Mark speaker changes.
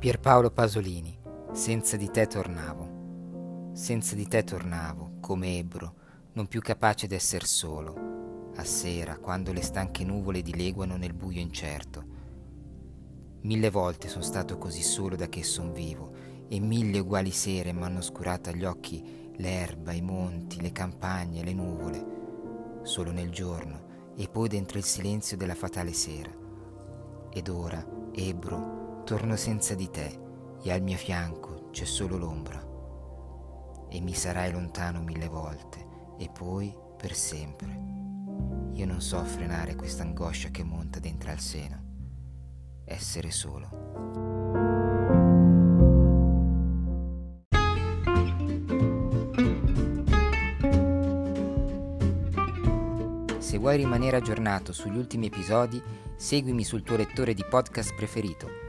Speaker 1: Pierpaolo Pasolini, senza di te tornavo, senza di te tornavo, come ebbro, non più capace d'esser solo, a sera, quando le stanche nuvole dileguano nel buio incerto. Mille volte sono stato così solo da che son vivo, e mille uguali sere m'hanno oscurato agli occhi l'erba, i monti, le campagne, le nuvole, solo nel giorno, e poi dentro il silenzio della fatale sera. Ed ora, Ebro, torno senza di te e al mio fianco c'è solo l'ombra. E mi sarai lontano mille volte e poi per sempre. Io non so frenare questa angoscia che monta dentro al seno. Essere solo. Se vuoi rimanere aggiornato sugli ultimi episodi, seguimi sul tuo lettore di podcast preferito